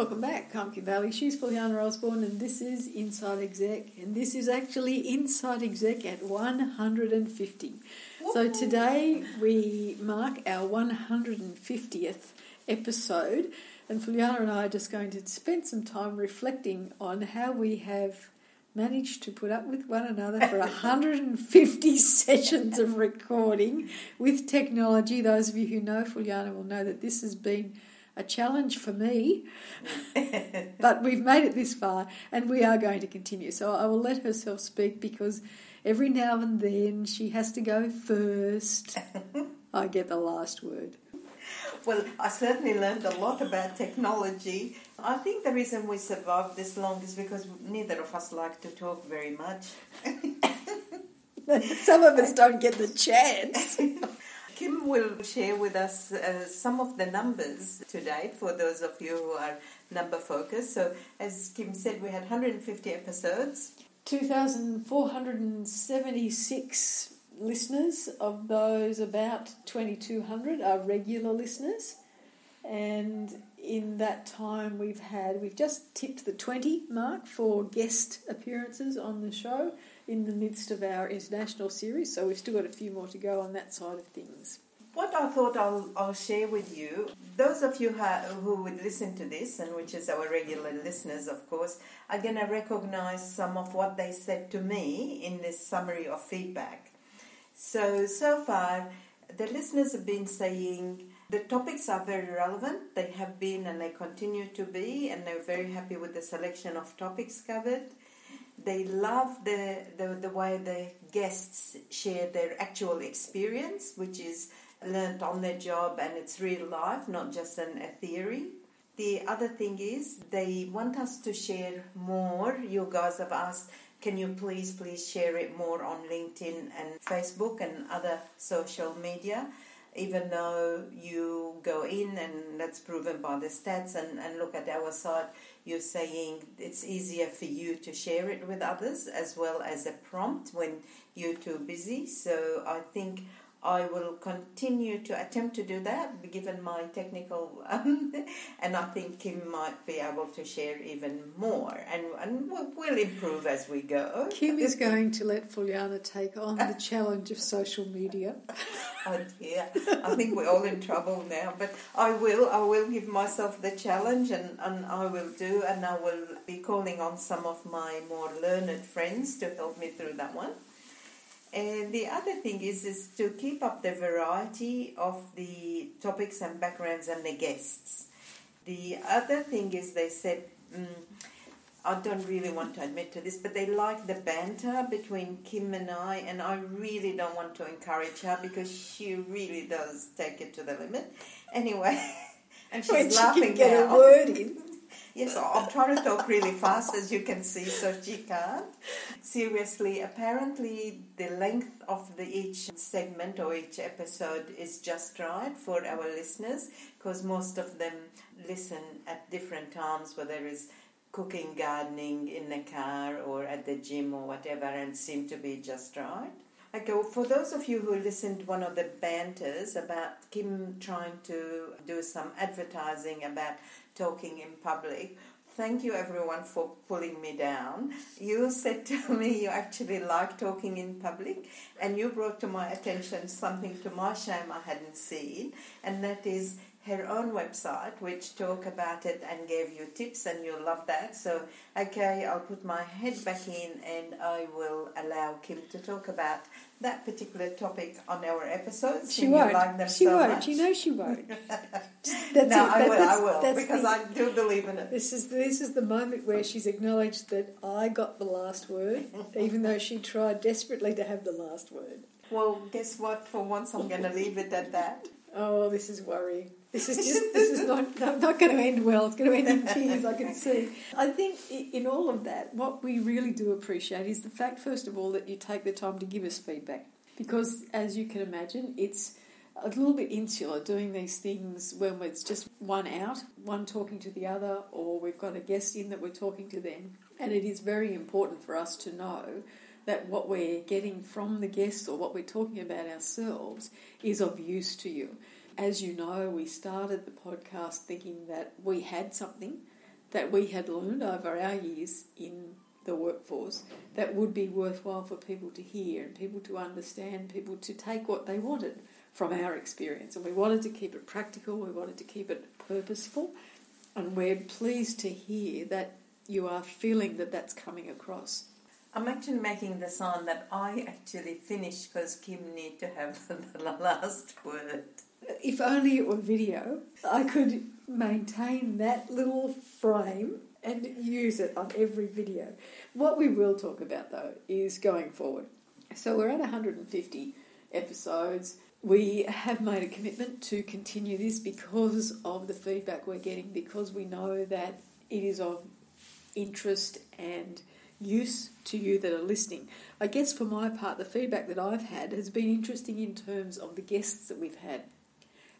Welcome back, I'm Kim Bailey. She's Fuliana Osborne, and this is Inside Exec, and this is actually Inside Exec at 150. So today we mark our 150th episode, and Fuliana and I are just going to spend some time reflecting on how we have managed to put up with one another for 150 sessions of recording with technology. Those of you who know Fuliana will know that this has been a challenge for me, but we've made it this far and we are going to continue. So I will let herself speak because every now and then she has to go first. I get the last word. Well, I certainly learned a lot about technology. I think the reason we survived this long is because neither of us like to talk very much. Some of us don't get the chance. Kim will share with us uh, some of the numbers today for those of you who are number focused. So, as Kim said, we had 150 episodes. 2,476 listeners. Of those, about 2,200 are regular listeners. And in that time, we've had, we've just tipped the 20 mark for guest appearances on the show in the midst of our international series, so we've still got a few more to go on that side of things. What I thought I'll, I'll share with you, those of you who would listen to this, and which is our regular listeners, of course, are going to recognize some of what they said to me in this summary of feedback. So, so far, the listeners have been saying the topics are very relevant. They have been and they continue to be, and they're very happy with the selection of topics covered they love the, the, the way the guests share their actual experience, which is learned on their job and it's real life, not just an, a theory. The other thing is they want us to share more. You guys have asked, can you please, please share it more on LinkedIn and Facebook and other social media? Even though you go in and that's proven by the stats and, and look at our site, you're saying it's easier for you to share it with others as well as a prompt when you're too busy. So I think I will continue to attempt to do that given my technical, um, and I think Kim might be able to share even more, and, and we'll improve as we go. Kim is going to let Fuliana take on the challenge of social media. oh dear, I think we're all in trouble now, but I will, I will give myself the challenge, and, and I will do, and I will be calling on some of my more learned friends to help me through that one. And the other thing is, is to keep up the variety of the topics and backgrounds and the guests. The other thing is, they said, mm, I don't really want to admit to this, but they like the banter between Kim and I, and I really don't want to encourage her because she really does take it to the limit. Anyway, and she's when laughing she can get now. a word in. Yes, I'm trying to talk really fast as you can see, so she can't. Seriously, apparently the length of the each segment or each episode is just right for our listeners because most of them listen at different times, whether it's cooking, gardening, in the car, or at the gym or whatever, and seem to be just right. Okay, for those of you who listened to one of the banters about Kim trying to do some advertising about talking in public, thank you everyone for pulling me down. You said to me you actually like talking in public, and you brought to my attention something to my shame I hadn't seen, and that is her own website, which talk about it and gave you tips, and you'll love that. So, okay, I'll put my head back in, and I will allow Kim to talk about that particular topic on our episodes. She won't. Like she so won't. Much. You know she won't. that's no, it. I That- will. that's- I will that's because the- I do believe in it. This is this is the moment where she's acknowledged that I got the last word, even though she tried desperately to have the last word. Well, guess what? For once, I'm going to leave it at that. Oh, this is worrying. This is just this is not not, not going to end well. It's going to end in tears. I can see. I think in all of that, what we really do appreciate is the fact, first of all, that you take the time to give us feedback, because as you can imagine, it's a little bit insular doing these things when it's just one out, one talking to the other, or we've got a guest in that we're talking to them. And it is very important for us to know that what we're getting from the guests or what we're talking about ourselves is of use to you. As you know, we started the podcast thinking that we had something that we had learned over our years in the workforce that would be worthwhile for people to hear and people to understand, people to take what they wanted from our experience. And we wanted to keep it practical, we wanted to keep it purposeful, and we're pleased to hear that you are feeling that that's coming across. I'm actually making the sign that I actually finished because Kim need to have the last word. If only it were video, I could maintain that little frame and use it on every video. What we will talk about though is going forward. So we're at 150 episodes. We have made a commitment to continue this because of the feedback we're getting, because we know that it is of interest and use to you that are listening. I guess for my part, the feedback that I've had has been interesting in terms of the guests that we've had,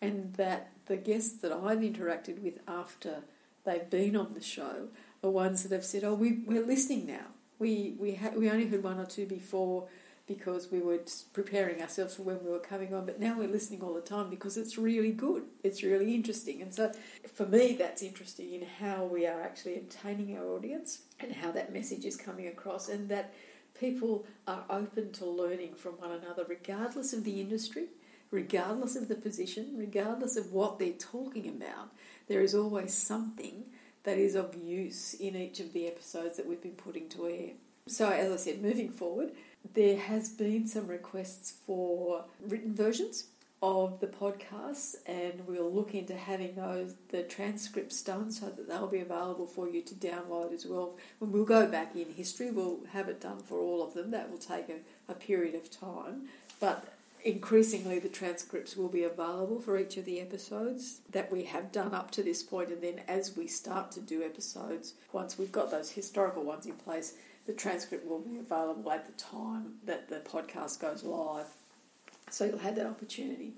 and that the guests that I've interacted with after they've been on the show are ones that have said, "Oh, we, we're listening now. We we ha- we only heard one or two before." Because we were preparing ourselves for when we were coming on, but now we're listening all the time because it's really good. It's really interesting. And so for me, that's interesting in how we are actually obtaining our audience and how that message is coming across, and that people are open to learning from one another, regardless of the industry, regardless of the position, regardless of what they're talking about. There is always something that is of use in each of the episodes that we've been putting to air. So, as I said, moving forward, there has been some requests for written versions of the podcasts, and we'll look into having those the transcripts done so that they'll be available for you to download as well. When we'll go back in history, we'll have it done for all of them. That will take a, a period of time, but increasingly the transcripts will be available for each of the episodes that we have done up to this point and then as we start to do episodes once we've got those historical ones in place the transcript will be available at the time that the podcast goes live. So you'll have that opportunity.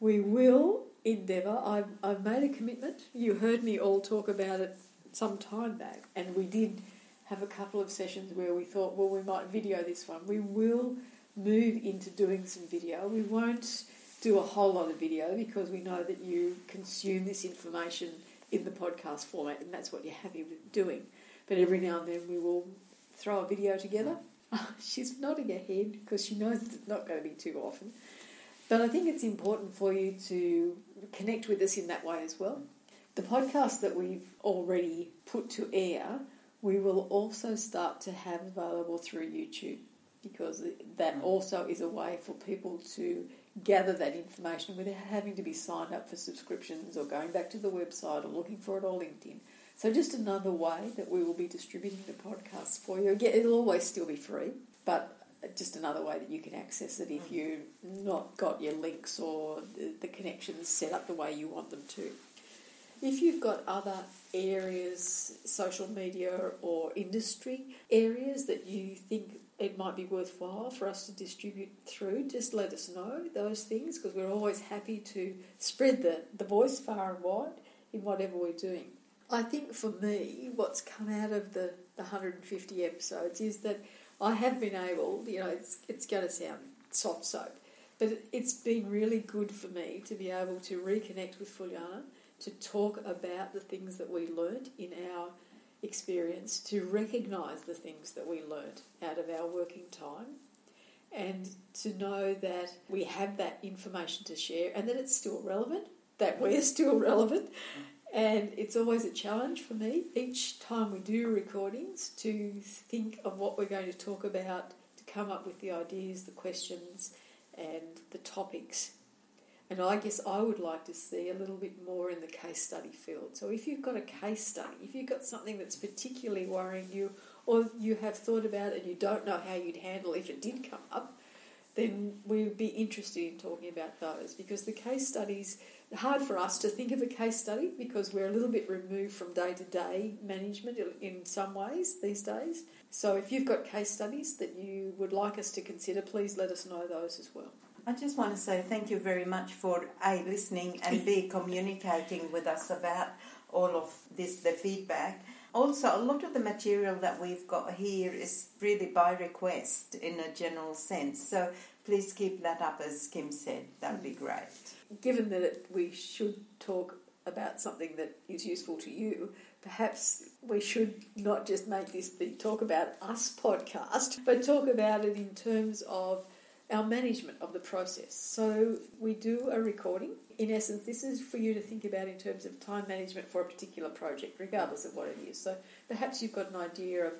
We will endeavour, I've, I've made a commitment. You heard me all talk about it some time back, and we did have a couple of sessions where we thought, well, we might video this one. We will move into doing some video. We won't do a whole lot of video because we know that you consume this information in the podcast format, and that's what you're happy with doing. But every now and then we will throw a video together. She's nodding her head because she knows it's not going to be too often. But I think it's important for you to connect with us in that way as well. The podcast that we've already put to air, we will also start to have available through YouTube because that mm. also is a way for people to gather that information without having to be signed up for subscriptions or going back to the website or looking for it on LinkedIn. So just another way that we will be distributing the podcast for you. Again, it'll always still be free, but just another way that you can access it if you've not got your links or the, the connections set up the way you want them to. If you've got other areas, social media or industry areas that you think it might be worthwhile for us to distribute through, just let us know those things because we're always happy to spread the, the voice far and wide in whatever we're doing. I think for me, what's come out of the, the 150 episodes is that I have been able, you know, it's, it's going to sound soft soap, but it's been really good for me to be able to reconnect with Fuliana, to talk about the things that we learned in our experience, to recognise the things that we learned out of our working time, and to know that we have that information to share and that it's still relevant, that we're still relevant, and it's always a challenge for me each time we do recordings to think of what we're going to talk about, to come up with the ideas, the questions, and the topics. And I guess I would like to see a little bit more in the case study field. So if you've got a case study, if you've got something that's particularly worrying you, or you have thought about and you don't know how you'd handle if it did come up, then we would be interested in talking about those because the case studies hard for us to think of a case study because we're a little bit removed from day to day management in some ways these days. So if you've got case studies that you would like us to consider, please let us know those as well. I just want to say thank you very much for A, listening and B, communicating with us about all of this, the feedback. Also, a lot of the material that we've got here is really by request in a general sense. So please keep that up, as Kim said. That would be great given that it, we should talk about something that is useful to you, perhaps we should not just make this the Talk About Us podcast, but talk about it in terms of our management of the process. So we do a recording. In essence, this is for you to think about in terms of time management for a particular project, regardless of what it is. So perhaps you've got an idea of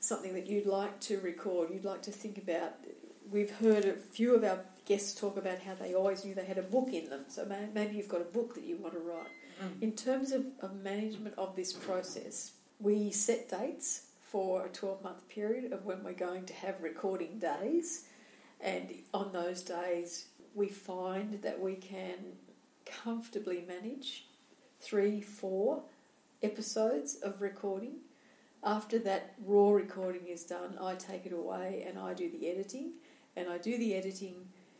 something that you'd like to record, you'd like to think about. We've heard a few of our guests talk about how they always knew they had a book in them. So maybe you've got a book that you want to write. Mm. In terms of, of management of this process, we set dates for a 12 month period of when we're going to have recording days. And on those days, we find that we can comfortably manage three, four episodes of recording. After that raw recording is done, I take it away and I do the editing. And I do the editing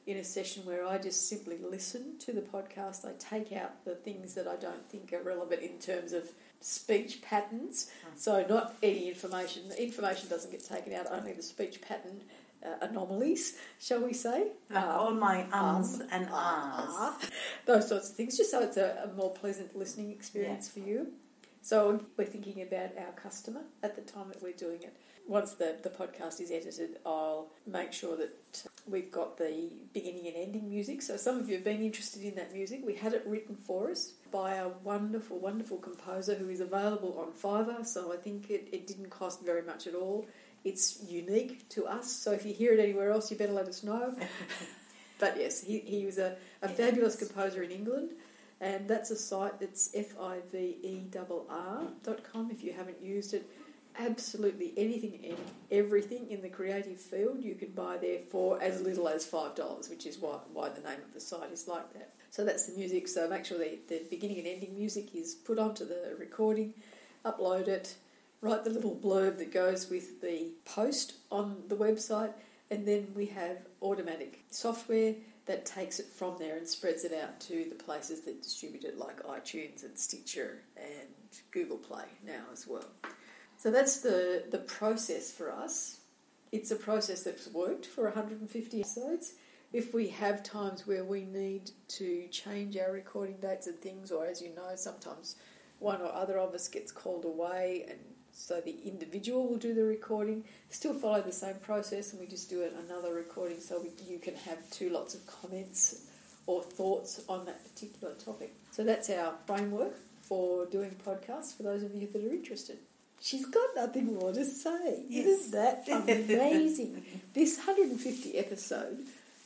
in a session where I just simply listen to the podcast. I take out the things that I don't think are relevant in terms of speech patterns. Hmm. So, not any information. The information doesn't get taken out, only the speech pattern uh, anomalies, shall we say? Like uh, all my ums um, and ahs. Uh, those sorts of things, just so it's a, a more pleasant listening experience yeah. for you. So, we're thinking about our customer at the time that we're doing it once the, the podcast is edited, I'll make sure that we've got the beginning and ending music. So, some of you have been interested in that music. We had it written for us by a wonderful, wonderful composer who is available on Fiverr. So, I think it, it didn't cost very much at all. It's unique to us. So, if you hear it anywhere else, you better let us know. but yes, he, he was a, a yes. fabulous composer in England. And that's a site that's F-I-V-E-R-R.com if you haven't used it absolutely anything and everything in the creative field you can buy there for as little as $5, which is why, why the name of the site is like that. So that's the music. So make sure the, the beginning and ending music is put onto the recording, upload it, write the little blurb that goes with the post on the website, and then we have automatic software that takes it from there and spreads it out to the places that distribute it, like iTunes and Stitcher and Google Play now as well. So that's the, the process for us. It's a process that's worked for 150 episodes. If we have times where we need to change our recording dates and things, or as you know, sometimes one or other of us gets called away, and so the individual will do the recording, still follow the same process, and we just do it another recording so we, you can have two lots of comments or thoughts on that particular topic. So that's our framework for doing podcasts for those of you that are interested. She's got nothing more to say. Yes. Isn't that amazing? this 150 episode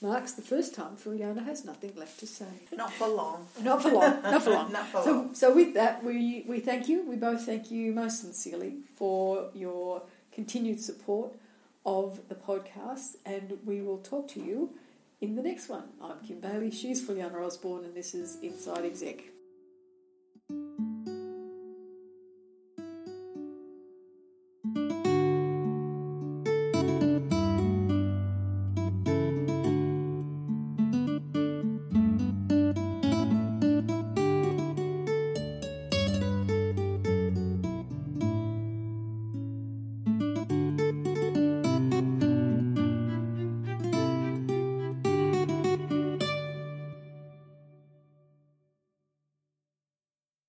marks the first time Fuliana has nothing left to say. Not for long. Not for long. Not for long. Not for so, long. So with that, we, we thank you. We both thank you most sincerely for your continued support of the podcast, and we will talk to you in the next one. I'm Kim Bailey. She's Fuliana Osborne, and this is Inside Exec.